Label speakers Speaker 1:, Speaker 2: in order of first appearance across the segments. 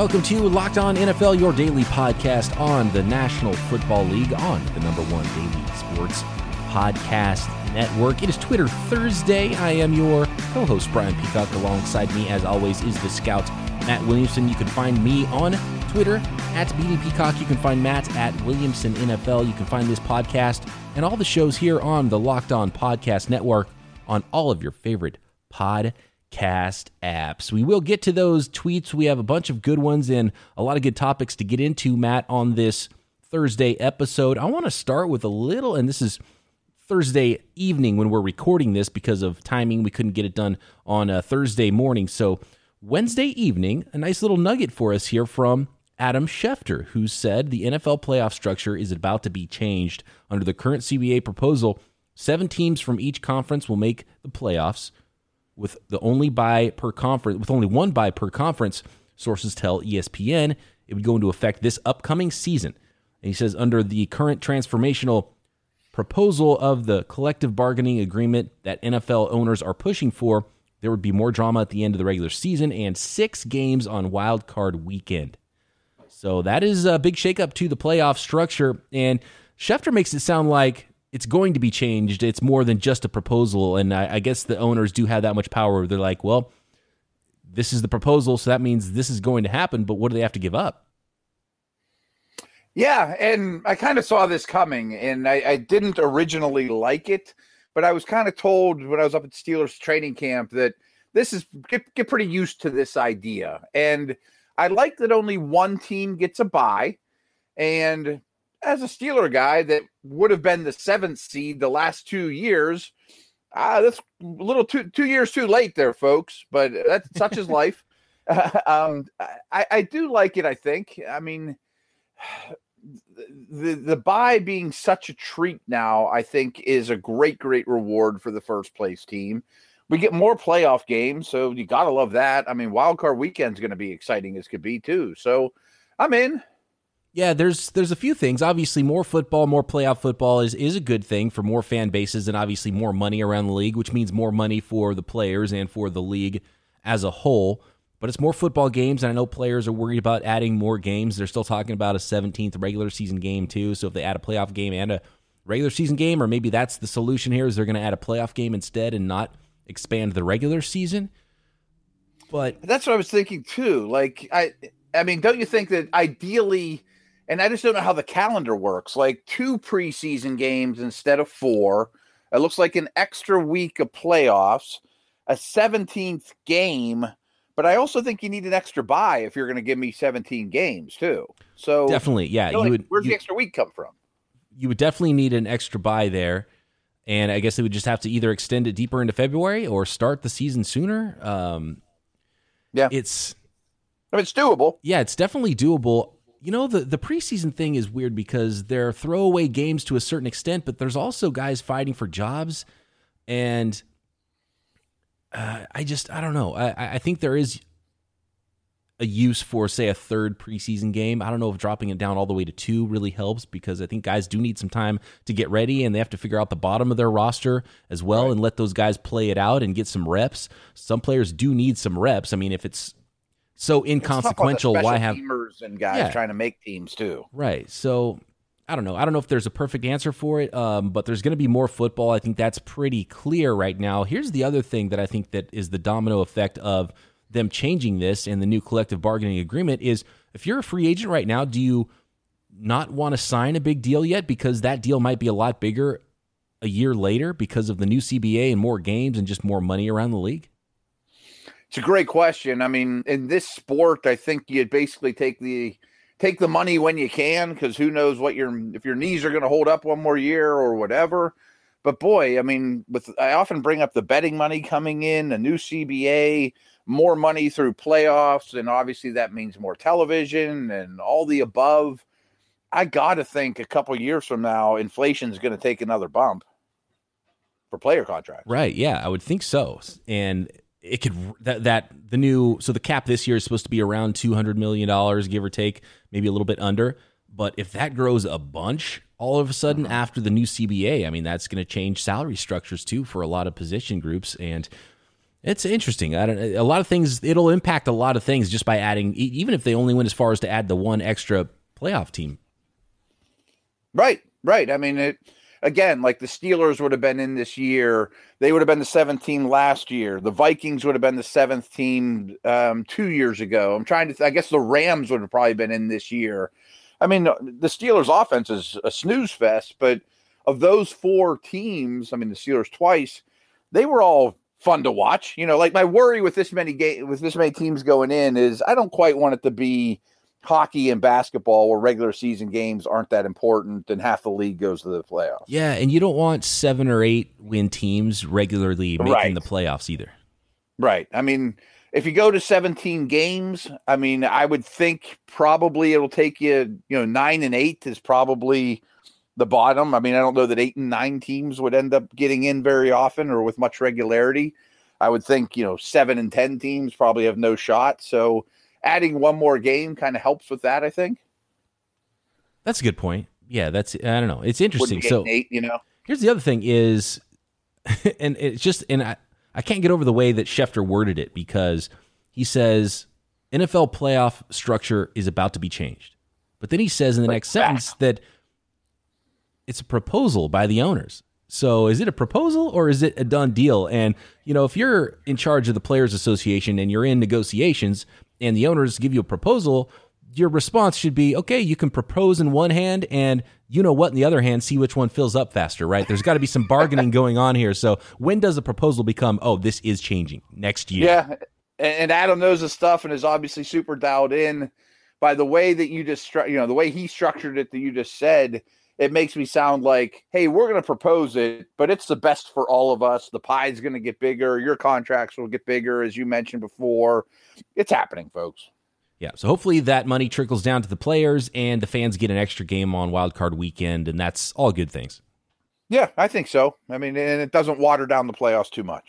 Speaker 1: Welcome to Locked On NFL, your daily podcast on the National Football League on the number one daily sports podcast network. It is Twitter Thursday. I am your co host, Brian Peacock. Alongside me, as always, is the scout, Matt Williamson. You can find me on Twitter at BD Peacock. You can find Matt at Williamson NFL. You can find this podcast and all the shows here on the Locked On Podcast Network on all of your favorite podcasts cast apps. We will get to those tweets. We have a bunch of good ones and a lot of good topics to get into, Matt, on this Thursday episode. I want to start with a little, and this is Thursday evening when we're recording this because of timing. We couldn't get it done on a Thursday morning. So, Wednesday evening, a nice little nugget for us here from Adam Schefter, who said the NFL playoff structure is about to be changed under the current CBA proposal. Seven teams from each conference will make the playoffs with the only bye per conference with only one bye per conference. Sources tell ESPN it would go into effect this upcoming season. And he says under the current transformational proposal of the collective bargaining agreement that NFL owners are pushing for, there would be more drama at the end of the regular season and six games on wild card weekend. So that is a big shakeup to the playoff structure. And Schefter makes it sound like it's going to be changed. It's more than just a proposal, and I, I guess the owners do have that much power. They're like, well, this is the proposal, so that means this is going to happen. But what do they have to give up?
Speaker 2: Yeah, and I kind of saw this coming, and I, I, didn't originally like it, but I was kind of told when I was up at Steelers training camp that this is get, get pretty used to this idea, and I like that only one team gets a bye, and as a Steeler guy that would have been the seventh seed the last two years, ah, that's a little two two years too late there, folks. But that's such is life. um, I, I do like it. I think. I mean, the the bye being such a treat now, I think, is a great great reward for the first place team. We get more playoff games, so you gotta love that. I mean, wild card weekend's going to be exciting as could be too. So I'm in.
Speaker 1: Yeah, there's there's a few things. Obviously, more football, more playoff football is is a good thing for more fan bases and obviously more money around the league, which means more money for the players and for the league as a whole. But it's more football games, and I know players are worried about adding more games. They're still talking about a 17th regular season game too. So if they add a playoff game and a regular season game, or maybe that's the solution here, is they're going to add a playoff game instead and not expand the regular season. But
Speaker 2: that's what I was thinking too. Like I, I mean, don't you think that ideally? And I just don't know how the calendar works. Like two preseason games instead of four. It looks like an extra week of playoffs, a 17th game, but I also think you need an extra bye if you're going to give me 17 games too. So
Speaker 1: definitely, yeah.
Speaker 2: You, would, where's you, the extra week come from?
Speaker 1: You would definitely need an extra bye there. And I guess they would just have to either extend it deeper into February or start the season sooner. Um,
Speaker 2: yeah,
Speaker 1: it's
Speaker 2: I mean, it's doable.
Speaker 1: Yeah, it's definitely doable you know the the preseason thing is weird because there are throwaway games to a certain extent, but there's also guys fighting for jobs, and uh, I just I don't know. I I think there is a use for say a third preseason game. I don't know if dropping it down all the way to two really helps because I think guys do need some time to get ready and they have to figure out the bottom of their roster as well right. and let those guys play it out and get some reps. Some players do need some reps. I mean, if it's so inconsequential. Why have
Speaker 2: teamers and guys yeah. trying to make teams too?
Speaker 1: Right. So I don't know. I don't know if there's a perfect answer for it, um, but there's going to be more football. I think that's pretty clear right now. Here's the other thing that I think that is the domino effect of them changing this and the new collective bargaining agreement is if you're a free agent right now, do you not want to sign a big deal yet because that deal might be a lot bigger a year later because of the new CBA and more games and just more money around the league?
Speaker 2: It's a great question. I mean, in this sport, I think you basically take the take the money when you can because who knows what your if your knees are going to hold up one more year or whatever. But boy, I mean, with I often bring up the betting money coming in, a new CBA, more money through playoffs, and obviously that means more television and all the above. I got to think a couple years from now, inflation is going to take another bump for player contracts.
Speaker 1: Right. Yeah, I would think so. And it could that that the new so the cap this year is supposed to be around 200 million dollars give or take maybe a little bit under but if that grows a bunch all of a sudden uh-huh. after the new CBA I mean that's going to change salary structures too for a lot of position groups and It's interesting. I don't, a lot of things. It'll impact a lot of things just by adding, even if they only went as far as to add the one extra playoff team.
Speaker 2: Right, right. I mean, it again, like the Steelers would have been in this year. They would have been the seventh team last year. The Vikings would have been the seventh team um, two years ago. I'm trying to. Th- I guess the Rams would have probably been in this year. I mean, the Steelers' offense is a snooze fest, but of those four teams, I mean, the Steelers twice, they were all fun to watch. You know, like my worry with this many game with this many teams going in is I don't quite want it to be hockey and basketball where regular season games aren't that important and half the league goes to the playoffs.
Speaker 1: Yeah, and you don't want seven or eight win teams regularly making right. the playoffs either.
Speaker 2: Right. I mean, if you go to 17 games, I mean, I would think probably it'll take you, you know, nine and eight is probably the bottom. I mean, I don't know that eight and nine teams would end up getting in very often or with much regularity. I would think, you know, seven and 10 teams probably have no shot. So, adding one more game kind of helps with that. I think.
Speaker 1: That's a good point. Yeah, that's I don't know. It's interesting. So
Speaker 2: eight, you know,
Speaker 1: here's the other thing is, and it's just and I I can't get over the way that Schefter worded it because he says NFL playoff structure is about to be changed, but then he says in the like next sentence that it's a proposal by the owners. So is it a proposal or is it a done deal? And you know, if you're in charge of the players association and you're in negotiations, and the owners give you a proposal, your response should be, okay, you can propose in one hand and you know what in the other hand, see which one fills up faster, right? There's got to be some bargaining going on here. So when does a proposal become, oh, this is changing next year?
Speaker 2: Yeah. And Adam knows the stuff and is obviously super dialed in by the way that you just, you know, the way he structured it that you just said. It makes me sound like, hey, we're going to propose it, but it's the best for all of us. The pie's going to get bigger. Your contracts will get bigger, as you mentioned before it's happening, folks.
Speaker 1: Yeah, so hopefully that money trickles down to the players and the fans get an extra game on Wild Card Weekend, and that's all good things.
Speaker 2: Yeah, I think so. I mean, and it doesn't water down the playoffs too much.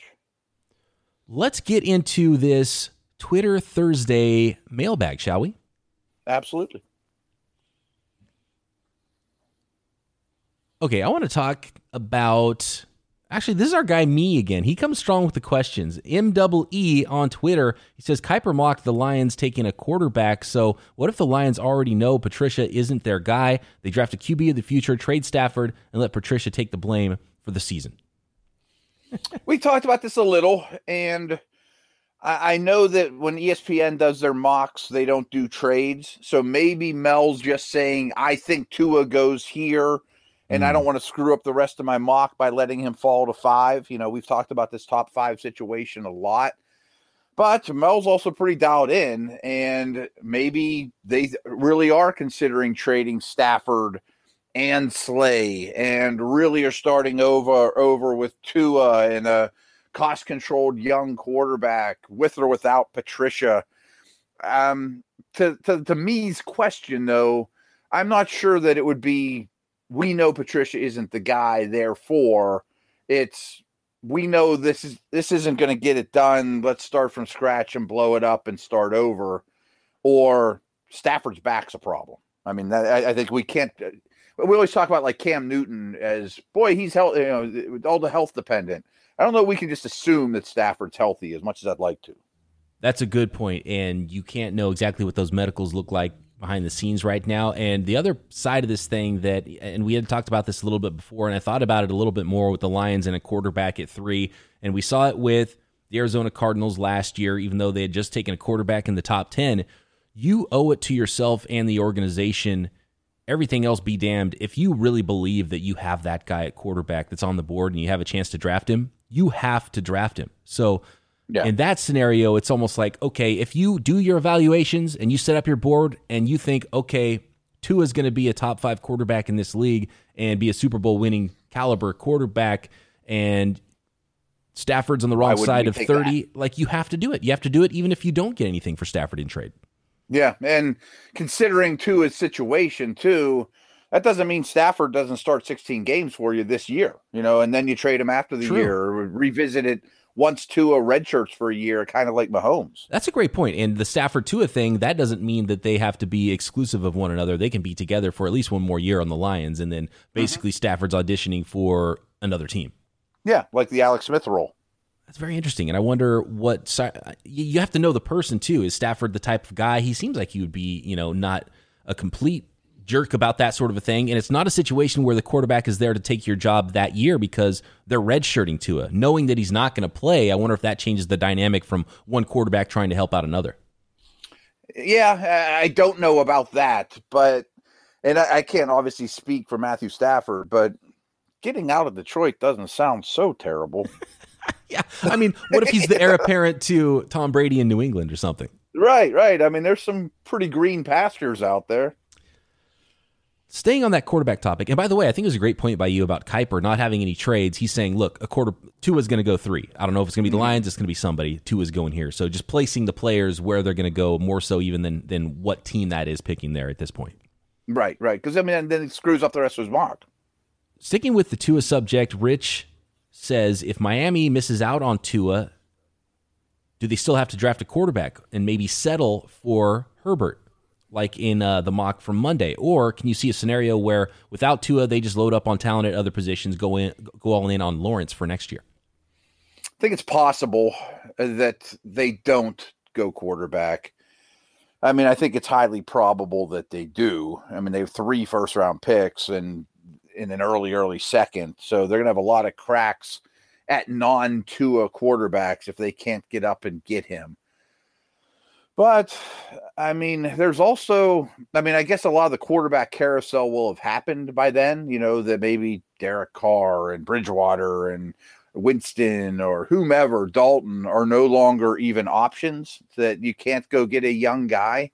Speaker 1: Let's get into this Twitter Thursday mailbag, shall we?
Speaker 2: Absolutely.
Speaker 1: Okay, I want to talk about Actually, this is our guy me again. He comes strong with the questions. M double E on Twitter. He says Kiper mocked the Lions taking a quarterback. So what if the Lions already know Patricia isn't their guy? They draft a QB of the future, trade Stafford, and let Patricia take the blame for the season.
Speaker 2: we talked about this a little, and I, I know that when ESPN does their mocks, they don't do trades. So maybe Mel's just saying, "I think Tua goes here." And mm. I don't want to screw up the rest of my mock by letting him fall to five. You know, we've talked about this top five situation a lot, but Mel's also pretty dialed in, and maybe they really are considering trading Stafford and Slay, and really are starting over over with Tua and a cost controlled young quarterback with or without Patricia. Um, to to to me's question though, I'm not sure that it would be we know Patricia isn't the guy. Therefore, it's we know this is this isn't going to get it done. Let's start from scratch and blow it up and start over. Or Stafford's back's a problem. I mean, that, I, I, think we can't. Uh, we always talk about like Cam Newton as boy, he's health, you know, all the health dependent. I don't know. We can just assume that Stafford's healthy as much as I'd like to.
Speaker 1: That's a good point, and you can't know exactly what those medicals look like behind the scenes right now. And the other side of this thing that, and we had talked about this a little bit before, and I thought about it a little bit more with the Lions and a quarterback at three. And we saw it with the Arizona Cardinals last year, even though they had just taken a quarterback in the top 10. You owe it to yourself and the organization. Everything else be damned. If you really believe that you have that guy at quarterback that's on the board and you have a chance to draft him, you have to draft him. So yeah. In that scenario, it's almost like, okay, if you do your evaluations and you set up your board and you think, okay, Tua is going to be a top five quarterback in this league and be a Super Bowl winning caliber quarterback, and Stafford's on the wrong side of 30, that? like you have to do it. You have to do it even if you don't get anything for Stafford in trade.
Speaker 2: Yeah. And considering Tua's situation, too, that doesn't mean Stafford doesn't start 16 games for you this year, you know, and then you trade him after the True. year or revisit it once Tua red shirts for a year, kind of like Mahomes.
Speaker 1: That's a great point. And the Stafford Tua thing, that doesn't mean that they have to be exclusive of one another. They can be together for at least one more year on the Lions, and then basically mm-hmm. Stafford's auditioning for another team.
Speaker 2: Yeah, like the Alex Smith role.
Speaker 1: That's very interesting, and I wonder what you have to know the person too. Is Stafford the type of guy? He seems like he would be, you know, not a complete jerk about that sort of a thing. And it's not a situation where the quarterback is there to take your job that year because they're redshirting Tua, knowing that he's not going to play. I wonder if that changes the dynamic from one quarterback trying to help out another.
Speaker 2: Yeah, I don't know about that, but and I, I can't obviously speak for Matthew Stafford, but getting out of Detroit doesn't sound so terrible.
Speaker 1: yeah, I mean, what if he's the heir apparent to Tom Brady in New England or something?
Speaker 2: Right, right. I mean, there's some pretty green pastures out there.
Speaker 1: Staying on that quarterback topic, and by the way, I think it was a great point by you about Kiper not having any trades. He's saying, look, a quarter Tua is going to go three. I don't know if it's going to be the mm-hmm. Lions, it's going to be somebody. Tua is going here. So just placing the players where they're going to go more so even than than what team that is picking there at this point.
Speaker 2: Right, right. Because I mean, then it screws up the rest of his mock.
Speaker 1: Sticking with the Tua subject, Rich says if Miami misses out on Tua, do they still have to draft a quarterback and maybe settle for Herbert? Like in uh, the mock from Monday? Or can you see a scenario where without Tua, they just load up on talent at other positions, go in, go all in on Lawrence for next year?
Speaker 2: I think it's possible that they don't go quarterback. I mean, I think it's highly probable that they do. I mean, they have three first round picks and in an early, early second. So they're going to have a lot of cracks at non Tua quarterbacks if they can't get up and get him. But I mean, there's also, I mean, I guess a lot of the quarterback carousel will have happened by then. You know that maybe Derek Carr and Bridgewater and Winston or whomever, Dalton, are no longer even options. That you can't go get a young guy.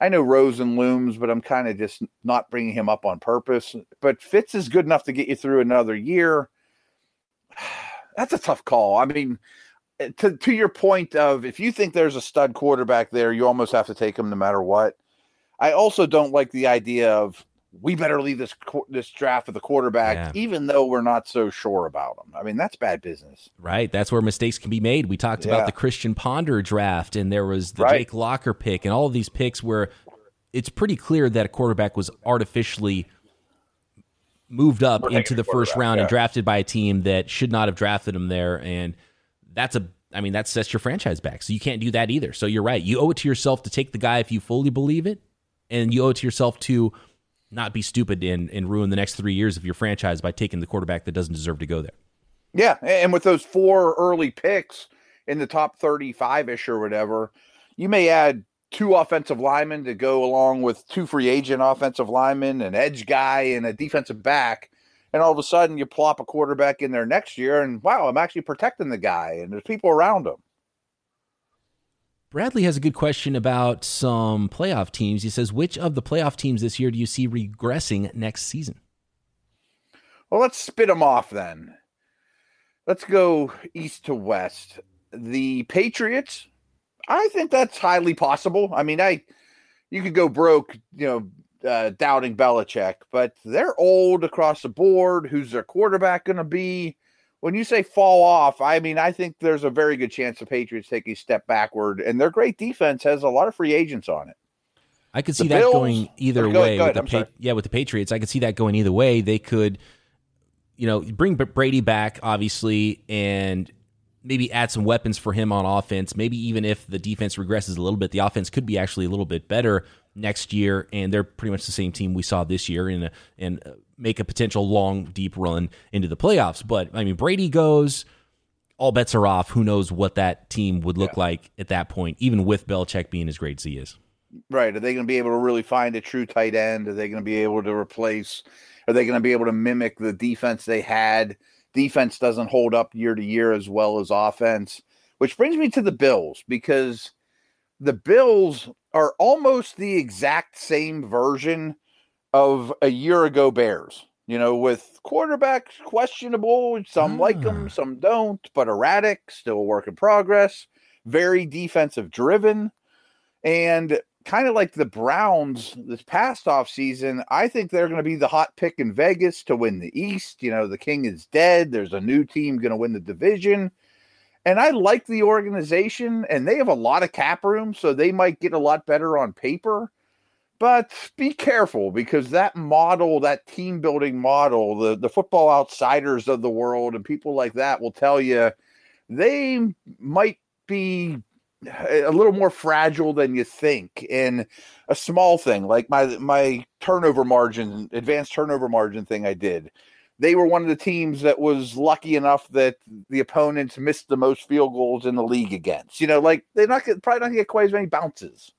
Speaker 2: I know Rosen looms, but I'm kind of just not bringing him up on purpose. But Fitz is good enough to get you through another year. That's a tough call. I mean, to to your point of if you think there's a stud quarterback there, you almost have to take him no matter what. I also don't like the idea of we better leave this this draft with the quarterback, yeah. even though we're not so sure about him. I mean, that's bad business.
Speaker 1: Right. That's where mistakes can be made. We talked yeah. about the Christian Ponder draft, and there was the right. Jake Locker pick, and all of these picks where it's pretty clear that a quarterback was artificially moved up into the first round yeah. and drafted by a team that should not have drafted him there. And that's a I mean, that sets your franchise back. So you can't do that either. So you're right. You owe it to yourself to take the guy if you fully believe it, and you owe it to yourself to not be stupid and, and ruin the next three years of your franchise by taking the quarterback that doesn't deserve to go there.
Speaker 2: Yeah. And with those four early picks in the top 35 ish or whatever, you may add two offensive linemen to go along with two free agent offensive linemen, an edge guy, and a defensive back and all of a sudden you plop a quarterback in there next year and wow i'm actually protecting the guy and there's people around him.
Speaker 1: Bradley has a good question about some playoff teams. He says which of the playoff teams this year do you see regressing next season?
Speaker 2: Well let's spit them off then. Let's go east to west. The patriots i think that's highly possible. I mean i you could go broke you know uh, doubting Belichick, but they're old across the board. Who's their quarterback going to be? When you say fall off, I mean, I think there's a very good chance the Patriots take a step backward, and their great defense has a lot of free agents on it.
Speaker 1: I could see the that Bills, going either go, way. Go with the pa- yeah, with the Patriots, I could see that going either way. They could, you know, bring Brady back, obviously, and maybe add some weapons for him on offense. Maybe even if the defense regresses a little bit, the offense could be actually a little bit better next year, and they're pretty much the same team we saw this year, and and make a potential long, deep run into the playoffs. But I mean, Brady goes, all bets are off. Who knows what that team would look yeah. like at that point, even with Belichick being as great as he is.
Speaker 2: Right? Are they going to be able to really find a true tight end? Are they going to be able to replace? Are they going to be able to mimic the defense they had? Defense doesn't hold up year to year as well as offense, which brings me to the Bills because the Bills are almost the exact same version of a year ago Bears. You know, with quarterbacks questionable, some like them, ah. some don't, but erratic, still a work in progress, very defensive driven. And kind of like the Browns this past off season, I think they're going to be the hot pick in Vegas to win the East. You know, the king is dead. There's a new team going to win the division. And I like the organization, and they have a lot of cap room, so they might get a lot better on paper. But be careful because that model, that team building model, the, the football outsiders of the world and people like that will tell you they might be a little more fragile than you think in a small thing like my my turnover margin advanced turnover margin thing I did they were one of the teams that was lucky enough that the opponents missed the most field goals in the league against you know like they're not probably not going to get quite as many bounces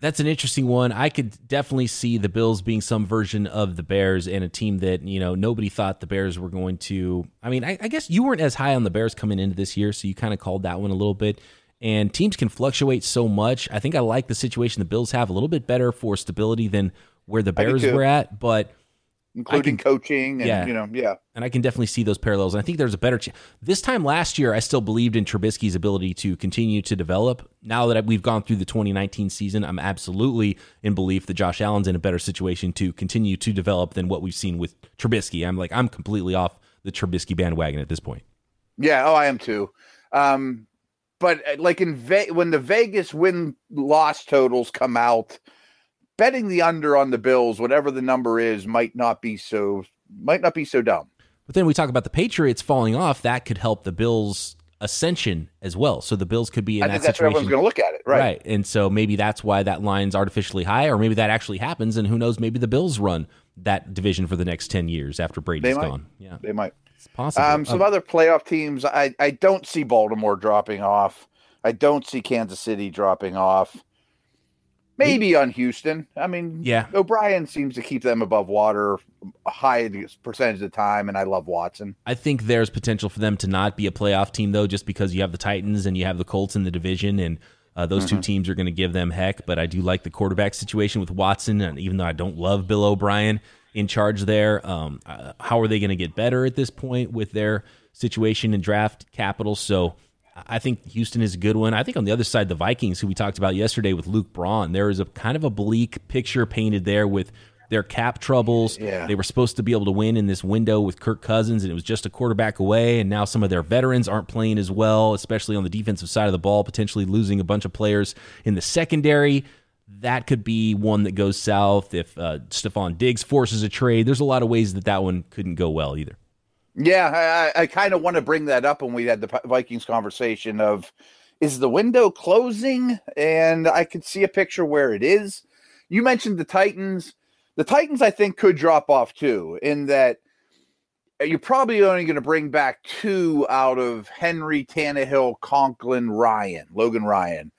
Speaker 1: that's an interesting one. I could definitely see the Bills being some version of the Bears and a team that, you know, nobody thought the Bears were going to. I mean, I, I guess you weren't as high on the Bears coming into this year, so you kind of called that one a little bit. And teams can fluctuate so much. I think I like the situation the Bills have a little bit better for stability than where the Bears were at, but
Speaker 2: including can, coaching and yeah, you know, yeah.
Speaker 1: And I can definitely see those parallels. And I think there's a better ch- this time last year. I still believed in Trubisky's ability to continue to develop. Now that we've gone through the 2019 season, I'm absolutely in belief that Josh Allen's in a better situation to continue to develop than what we've seen with Trubisky. I'm like I'm completely off the Trubisky bandwagon at this point.
Speaker 2: Yeah, oh, I am too. Um, but uh, like in Ve- when the Vegas win loss totals come out betting the under on the Bills, whatever the number is, might not be so might not be so dumb.
Speaker 1: But then we talk about the Patriots falling off. That could help the Bills' ascension as well. So the Bills could be in
Speaker 2: I
Speaker 1: that
Speaker 2: think
Speaker 1: that's situation.
Speaker 2: everyone's going to look at it, right? Right.
Speaker 1: And so maybe that's why that line's artificially high, or maybe that actually happens. And who knows? Maybe the Bills run that division for the next ten years after Brady's gone.
Speaker 2: Yeah, they might.
Speaker 1: It's possible.
Speaker 2: Um, some um, other playoff teams. I I don't see Baltimore dropping off. I don't see Kansas City dropping off. Maybe on Houston. I mean,
Speaker 1: yeah.
Speaker 2: O'Brien seems to keep them above water a high percentage of the time, and I love Watson.
Speaker 1: I think there's potential for them to not be a playoff team though, just because you have the Titans and you have the Colts in the division, and uh, those mm-hmm. two teams are going to give them heck. But I do like the quarterback situation with Watson, and even though I don't love Bill O'Brien in charge there, um, uh, how are they going to get better at this point with their situation and draft capital? So I think Houston is a good one. I think on the other side, the Vikings, who we talked about yesterday with Luke Braun, there is a kind of a bleak picture painted there with their cap troubles.
Speaker 2: Yeah.
Speaker 1: They were supposed to be able to win in this window with Kirk Cousins, and it was just a quarterback away. And now some of their veterans aren't playing as well, especially on the defensive side of the ball, potentially losing a bunch of players in the secondary. That could be one that goes south if uh, Stefon Diggs forces a trade. There's a lot of ways that that one couldn't go well either.
Speaker 2: Yeah, I, I kind of want to bring that up when we had the Vikings conversation of is the window closing? And I could see a picture where it is. You mentioned the Titans. The Titans, I think, could drop off too, in that uh, you're probably only going to bring back two out of Henry, Tannehill, Conklin, Ryan, Logan Ryan.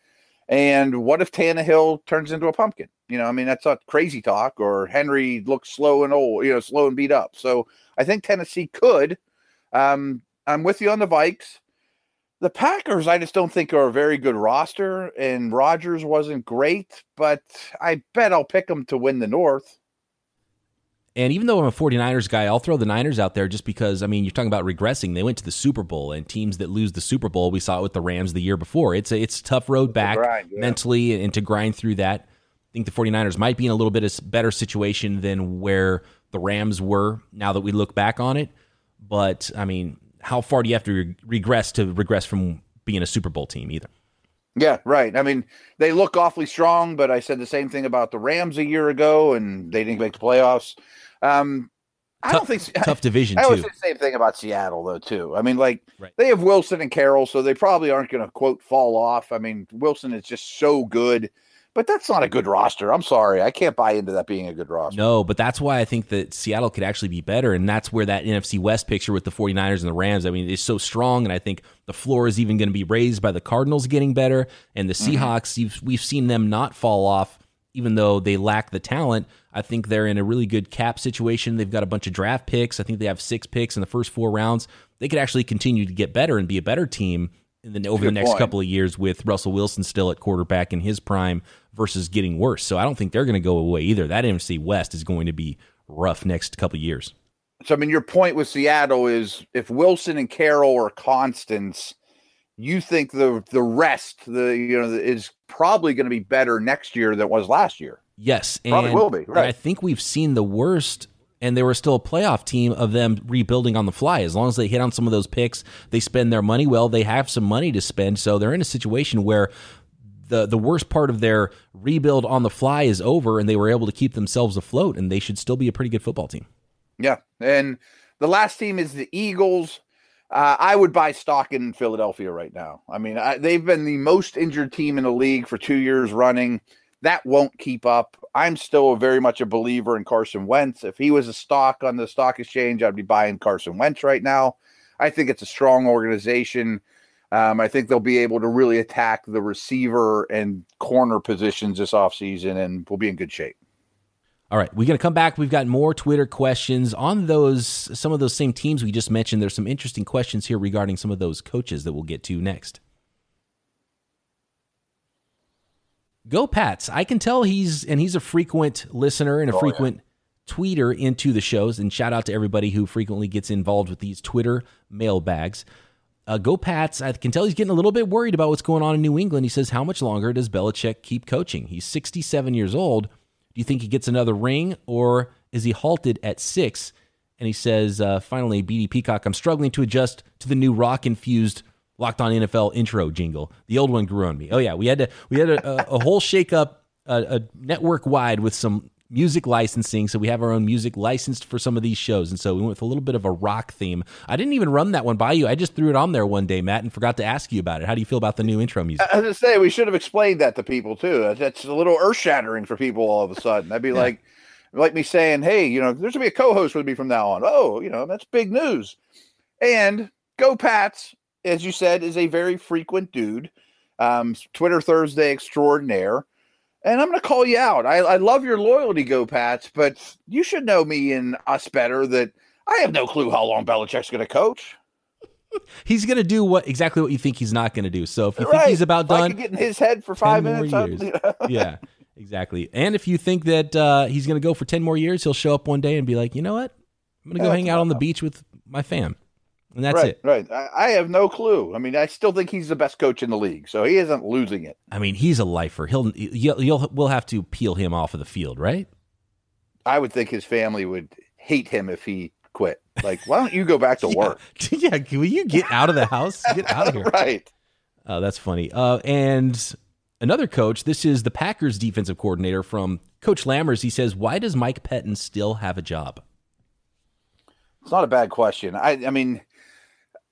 Speaker 2: And what if Tannehill turns into a pumpkin? You know, I mean, that's not crazy talk, or Henry looks slow and old, you know, slow and beat up. So I think Tennessee could. Um, I'm with you on the Vikes. The Packers, I just don't think are a very good roster, and Rodgers wasn't great, but I bet I'll pick them to win the North.
Speaker 1: And even though I'm a 49ers guy, I'll throw the Niners out there just because, I mean, you're talking about regressing. They went to the Super Bowl, and teams that lose the Super Bowl, we saw it with the Rams the year before. It's a, it's a tough road back grind, yeah. mentally and to grind through that. I think the 49ers might be in a little bit of better situation than where the Rams were now that we look back on it. But I mean, how far do you have to re- regress to regress from being a Super Bowl team either?
Speaker 2: Yeah, right. I mean, they look awfully strong, but I said the same thing about the Rams a year ago, and they didn't make the playoffs. Um, I
Speaker 1: tough,
Speaker 2: don't think
Speaker 1: tough division.
Speaker 2: I always say the same thing about Seattle, though. Too. I mean, like right. they have Wilson and Carroll, so they probably aren't going to quote fall off. I mean, Wilson is just so good but that's not a good roster. I'm sorry. I can't buy into that being a good roster.
Speaker 1: No, but that's why I think that Seattle could actually be better. And that's where that NFC West picture with the 49ers and the Rams, I mean, is so strong. And I think the floor is even going to be raised by the Cardinals getting better. And the mm-hmm. Seahawks, mm-hmm. we've seen them not fall off, even though they lack the talent. I think they're in a really good cap situation. They've got a bunch of draft picks. I think they have six picks in the first four rounds. They could actually continue to get better and be a better team the, over the next point. couple of years with Russell Wilson still at quarterback in his prime versus getting worse. So I don't think they're going to go away either. That NFC West is going to be rough next couple of years.
Speaker 2: So I mean, your point with Seattle is if Wilson and Carroll are constants, you think the the rest the you know is probably going to be better next year than it was last year.
Speaker 1: Yes,
Speaker 2: probably will be. Right.
Speaker 1: I think we've seen the worst and they were still a playoff team of them rebuilding on the fly. As long as they hit on some of those picks, they spend their money well. They have some money to spend, so they're in a situation where the the worst part of their rebuild on the fly is over, and they were able to keep themselves afloat, and they should still be a pretty good football team.
Speaker 2: Yeah, and the last team is the Eagles. Uh, I would buy stock in Philadelphia right now. I mean, I, they've been the most injured team in the league for two years running. That won't keep up. I'm still very much a believer in Carson Wentz. If he was a stock on the stock exchange, I'd be buying Carson Wentz right now. I think it's a strong organization. Um, I think they'll be able to really attack the receiver and corner positions this offseason, and we'll be in good shape.
Speaker 1: All right, we're going to come back. We've got more Twitter questions on those some of those same teams we just mentioned. There's some interesting questions here regarding some of those coaches that we'll get to next. Go Pats. I can tell he's and he's a frequent listener and a oh, frequent yeah. tweeter into the shows and shout out to everybody who frequently gets involved with these Twitter mailbags. Uh, go Pats. I can tell he's getting a little bit worried about what's going on in New England. He says, How much longer does Belichick keep coaching? He's 67 years old. Do you think he gets another ring or is he halted at six? And he says, uh, finally, BD Peacock, I'm struggling to adjust to the new rock infused Locked On NFL intro jingle. The old one grew on me. Oh yeah, we had to we had a, a, a whole shake up, a, a network wide with some music licensing. So we have our own music licensed for some of these shows. And so we went with a little bit of a rock theme. I didn't even run that one by you. I just threw it on there one day, Matt, and forgot to ask you about it. How do you feel about the new intro music?
Speaker 2: I was say we should have explained that to people too. That's a little earth shattering for people all of a sudden. I'd be yeah. like, like me saying, "Hey, you know, there's gonna be a co-host with me from now on." Oh, you know, that's big news. And go Pats, as you said, is a very frequent dude. Um, Twitter Thursday extraordinaire and I'm going to call you out. I, I love your loyalty, Go Pats, but you should know me and us better that I have no clue how long Belichick's going to coach.
Speaker 1: he's going to do what exactly what you think he's not going to do. So if you right. think he's about done,
Speaker 2: get in his head for five minutes.
Speaker 1: yeah, exactly. And if you think that uh, he's going to go for ten more years, he'll show up one day and be like, you know what, I'm going to go hang out on the beach with my fam. And that's
Speaker 2: right,
Speaker 1: it.
Speaker 2: Right. I, I, have no clue. I mean, I still think he's the best coach in the league, so he isn't losing it.
Speaker 1: I mean, he's a lifer. He'll you'll, you'll we'll have to peel him off of the field, right?
Speaker 2: I would think his family would hate him if he quit. Like, why don't you go back to
Speaker 1: yeah.
Speaker 2: work?
Speaker 1: Yeah, will you get out of the house? Get out of here.
Speaker 2: right.
Speaker 1: Oh, that's funny. Uh, and another coach. This is the Packers defensive coordinator from Coach Lammers. He says, "Why does Mike Pettine still have a job?"
Speaker 2: It's not a bad question. I, I mean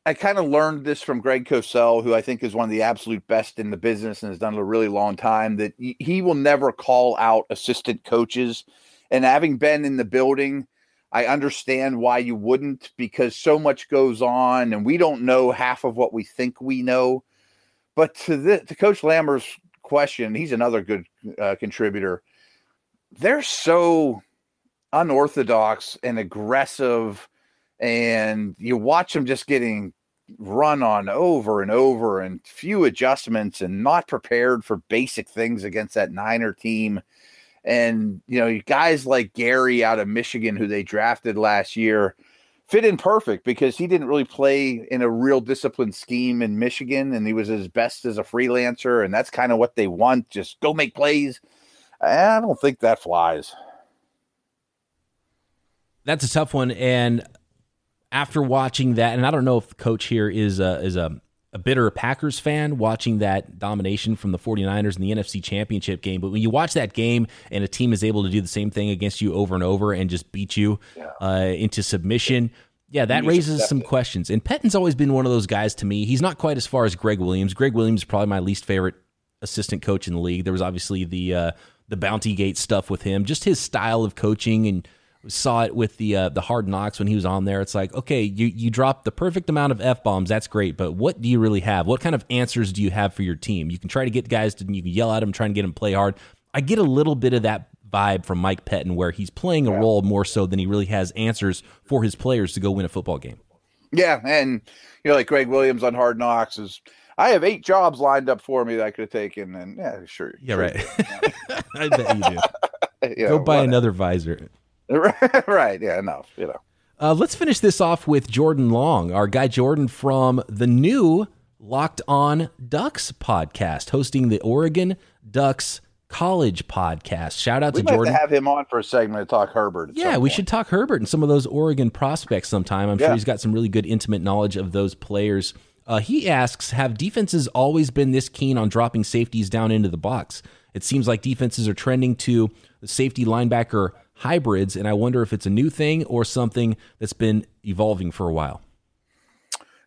Speaker 2: I kind of learned this from Greg Cosell, who I think is one of the absolute best in the business and has done it a really long time. That he will never call out assistant coaches. And having been in the building, I understand why you wouldn't because so much goes on and we don't know half of what we think we know. But to the to Coach Lammer's question, he's another good uh, contributor. They're so unorthodox and aggressive and you watch them just getting run on over and over and few adjustments and not prepared for basic things against that Niner team. And, you know, guys like Gary out of Michigan, who they drafted last year, fit in perfect because he didn't really play in a real disciplined scheme in Michigan and he was as best as a freelancer. And that's kind of what they want just go make plays. I don't think that flies.
Speaker 1: That's a tough one. And after watching that, and I don't know if the coach here is a, is a, a bitter Packers fan watching that domination from the 49ers in the NFC Championship game, but when you watch that game and a team is able to do the same thing against you over and over and just beat you yeah. uh, into submission, yeah, that raises some questions. And Pettine's always been one of those guys to me. He's not quite as far as Gregg Williams. Gregg Williams is probably my least favorite assistant coach in the league. There was obviously the uh, the Bounty Gate stuff with him, just his style of coaching and – saw it with the uh, the hard knocks when he was on there. It's like, okay, you you drop the perfect amount of f bombs. That's great, but what do you really have? What kind of answers do you have for your team? You can try to get guys to you can yell at them, try and get them play hard. I get a little bit of that vibe from Mike Pettine, where he's playing a yeah. role more so than he really has answers for his players to go win a football game.
Speaker 2: Yeah, and you know, like Gregg Williams on Hard Knocks is. I have eight jobs lined up for me that I could have taken, and yeah, sure.
Speaker 1: Yeah, sure. right. I bet you do. yeah, Go buy another visor.
Speaker 2: right. Yeah, enough, you know.
Speaker 1: Uh, let's finish this off with Jordan Long, our guy Jordan from the new Locked On Ducks podcast, hosting the Oregon Ducks College podcast. Shout out
Speaker 2: we
Speaker 1: to Jordan.
Speaker 2: To have him on for a segment to talk Herbert.
Speaker 1: Yeah, we should talk Herbert and some of those Oregon prospects sometime. I'm yeah. sure he's got some really good intimate knowledge of those players. Uh, he asks Have defenses always been this keen on dropping safeties down into the box? It seems like defenses are trending to the safety linebacker hybrids, and I wonder if it's a new thing or something that's been evolving for a while.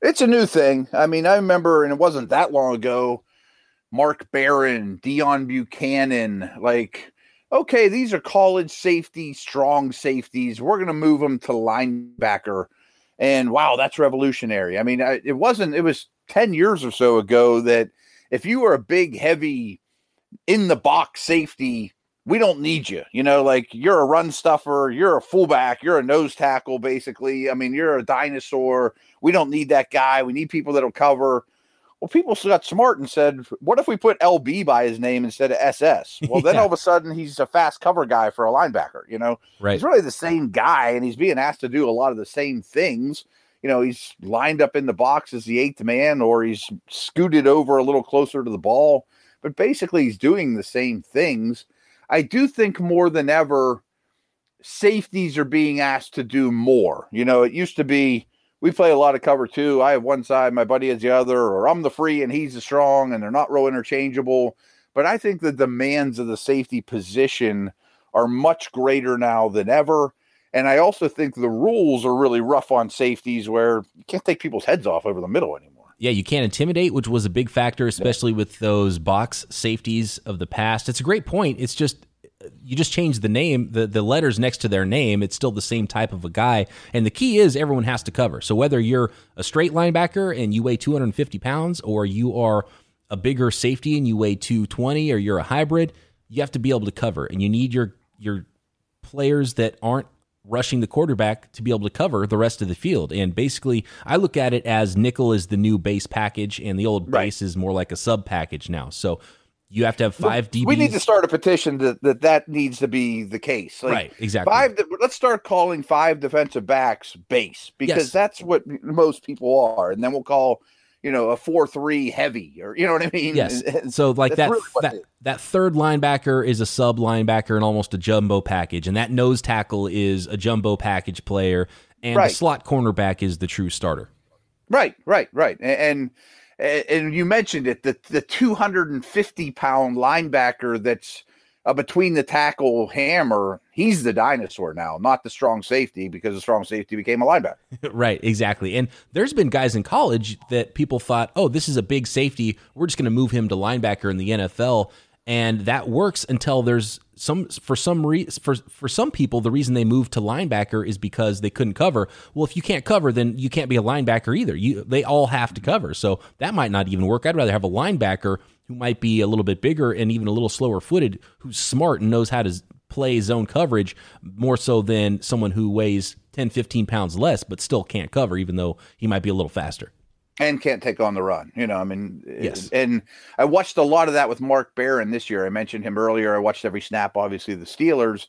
Speaker 2: It's a new thing. I mean, I remember, and it wasn't that long ago. Mark Barron, Deone Bucannon, like, okay, these are college safety, strong safeties. We're going to move them to linebacker. And wow, that's revolutionary. I mean, it wasn't, it was 10 years or so ago that if you were a big, heavy, in the box safety, we don't need you. You know, like you're a run stuffer, you're a fullback, you're a nose tackle, basically. I mean, you're a dinosaur. We don't need that guy. We need people that'll cover. Well, people got smart and said, what if we put LB by his name instead of SS? Well, then yeah. all of a sudden he's a fast cover guy for a linebacker. You know,
Speaker 1: right.
Speaker 2: he's really the same guy and he's being asked to do a lot of the same things. You know, he's lined up in the box as the eighth man or he's scooted over a little closer to the ball, but basically he's doing the same things. I do think more than ever, safeties are being asked to do more. You know, it used to be we play a lot of cover two. I have one side, my buddy has the other, or I'm the free and he's the strong, and they're not real interchangeable. But I think the demands of the safety position are much greater now than ever. And I also think the rules are really rough on safeties where you can't take people's heads off over the middle anymore.
Speaker 1: Yeah, you can't intimidate, which was a big factor, especially with those box safeties of the past. It's a great point. It's just you just change the name, the, the letters next to their name, it's still the same type of a guy. And the key is everyone has to cover. So whether you're a straight linebacker and you weigh 250 pounds, or you are a bigger safety and you weigh 220, or you're a hybrid, you have to be able to cover. And you need your your players that aren't rushing the quarterback to be able to cover the rest of the field. And basically, I look at it as nickel is the new base package, and the old right. base is more like a sub package now. So you have to have five DBs.
Speaker 2: We need to start a petition that that, that needs to be the case.
Speaker 1: Like right, exactly.
Speaker 2: Five. Let's start calling five defensive backs base because yes. that's what most people are, and then we'll call you know a four three heavy or you know what I mean.
Speaker 1: Yes. so like that really that, that third linebacker is a sub linebacker and almost a jumbo package, and that nose tackle is a jumbo package player, and right. the slot cornerback is the true starter.
Speaker 2: Right, right, right, and. and and you mentioned it the the 250 pound linebacker that's uh, between the tackle hammer he's the dinosaur now not the strong safety because the strong safety became a linebacker
Speaker 1: right exactly and there's been guys in college that people thought oh this is a big safety we're just going to move him to linebacker in the NFL and that works until there's some for some re, for for some people the reason they moved to linebacker is because they couldn't cover. Well, if you can't cover, then you can't be a linebacker either. You they all have to cover, so that might not even work. I'd rather have a linebacker who might be a little bit bigger and even a little slower footed, who's smart and knows how to play zone coverage more so than someone who weighs 10, 15 pounds less but still can't cover, even though he might be a little faster
Speaker 2: and can't take on the run. You know, I mean,
Speaker 1: yes.
Speaker 2: And I watched a lot of that with Mark Barron this year. I mentioned him earlier. I watched every snap, obviously, the Steelers,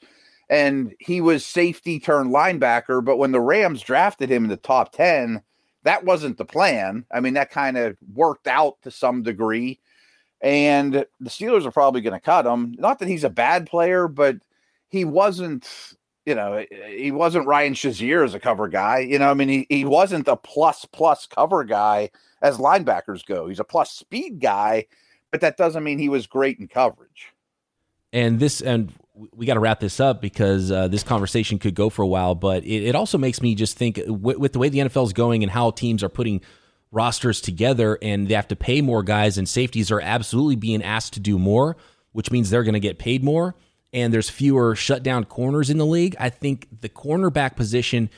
Speaker 2: and he was safety turned linebacker. But when the Rams drafted him in the top 10, that wasn't the plan. I mean, that kind of worked out to some degree. And the Steelers are probably going to cut him. Not that he's a bad player, but he wasn't you know, he wasn't Ryan Shazier as a cover guy. You know, I mean, he, he wasn't a plus plus cover guy as linebackers go. He's a plus speed guy, but that doesn't mean he was great in coverage.
Speaker 1: And this, and we got to wrap this up because uh, this conversation could go for a while. But it, it also makes me just think with, with the way the NFL is going and how teams are putting rosters together and they have to pay more guys and safeties are absolutely being asked to do more, which means they're going to get paid more. And there's fewer shutdown corners in the league, I think the cornerback position,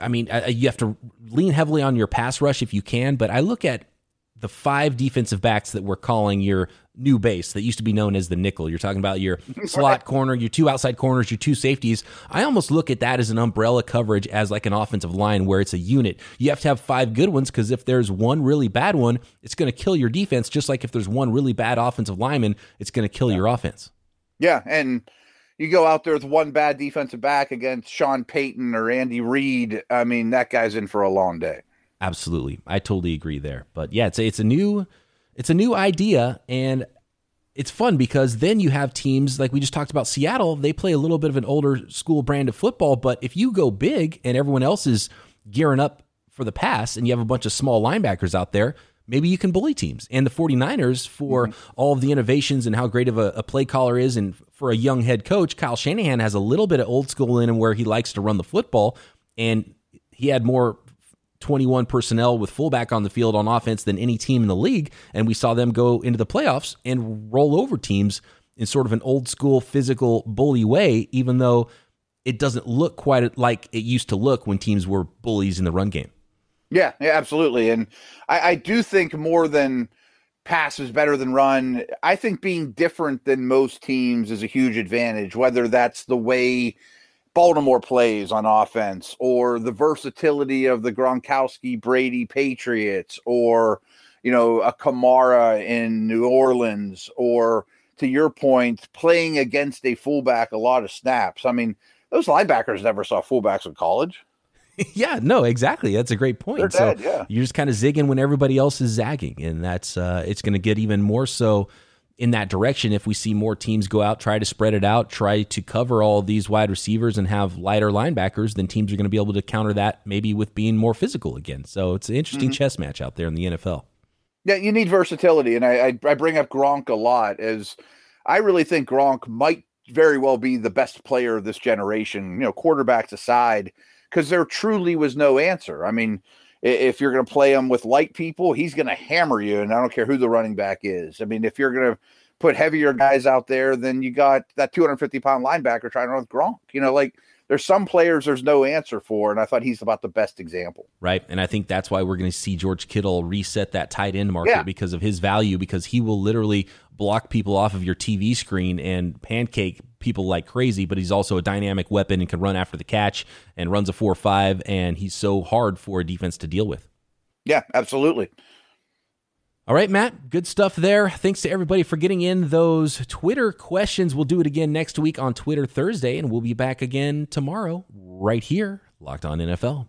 Speaker 1: I mean, you have to lean heavily on your pass rush if you can, but I look at the five defensive backs that we're calling your new base that used to be known as the nickel. You're talking about your slot corner, your two outside corners, your two safeties. I almost look at that as an umbrella coverage as like an offensive line where it's a unit. You have to have five good ones because if there's one really bad one, it's going to kill your defense, just like if there's one really bad offensive lineman, it's going to kill yeah. your offense.
Speaker 2: Yeah, and you go out there with one bad defensive back against Sean Payton or Andy Reid. I mean, that guy's in for a long day.
Speaker 1: Absolutely, I totally agree there. But yeah, it's a, it's a new it's a new idea, and it's fun because then you have teams like we just talked about Seattle. They play a little bit of an older school brand of football, but if you go big and everyone else is gearing up for the pass, and you have a bunch of small linebackers out there, maybe you can bully teams. And the 49ers, for mm-hmm. all of the innovations and how great of a, a, play caller is, and for a young head coach, Kyle Shanahan has a little bit of old school in him where he likes to run the football. And he had more 21 personnel with fullback on the field on offense than any team in the league. And we saw them go into the playoffs and roll over teams in sort of an old school physical bully way, even though it doesn't look quite like it used to look when teams were bullies in the run game.
Speaker 2: Yeah, yeah absolutely. And I, I do think more than pass is better than run. I think being different than most teams is a huge advantage, whether that's the way Baltimore plays on offense or the versatility of the Gronkowski Brady Patriots or, you know, a Kamara in New Orleans or to your point, playing against a fullback a lot of snaps. I mean, those linebackers never saw fullbacks in college.
Speaker 1: yeah, no, exactly. That's a great point.
Speaker 2: They're
Speaker 1: so
Speaker 2: dead, yeah.
Speaker 1: you're just kind of zigging when everybody else is zagging, and that's uh, it's going to get even more so in that direction if we see more teams go out, try to spread it out, try to cover all these wide receivers and have lighter linebackers, then teams are going to be able to counter that maybe with being more physical again. So it's an interesting mm-hmm. chess match out there in the NFL.
Speaker 2: Yeah, you need versatility, and I, I I bring up Gronk a lot as I really think Gronk might very well be the best player of this generation. You know, quarterbacks aside, because there truly was no answer. I mean, if you're going to play him with light people, he's going to hammer you, and I don't care who the running back is. I mean, if you're going to put heavier guys out there, then you got that 250 pound linebacker trying to run with Gronk. You know, like there's some players there's no answer for, and I thought he's about the best example.
Speaker 1: Right, and I think that's why we're going to see George Kittle reset that tight end market yeah. because of his value, because he will literally block people off of your TV screen and pancake people like crazy. But he's also a dynamic weapon and can run after the catch and runs a four five, and he's so hard for a defense to deal with.
Speaker 2: Yeah, absolutely.
Speaker 1: All right, Matt, good stuff there. Thanks to everybody for getting in those Twitter questions. We'll do it again next week on Twitter Thursday, and we'll be back again tomorrow right here, Locked On NFL.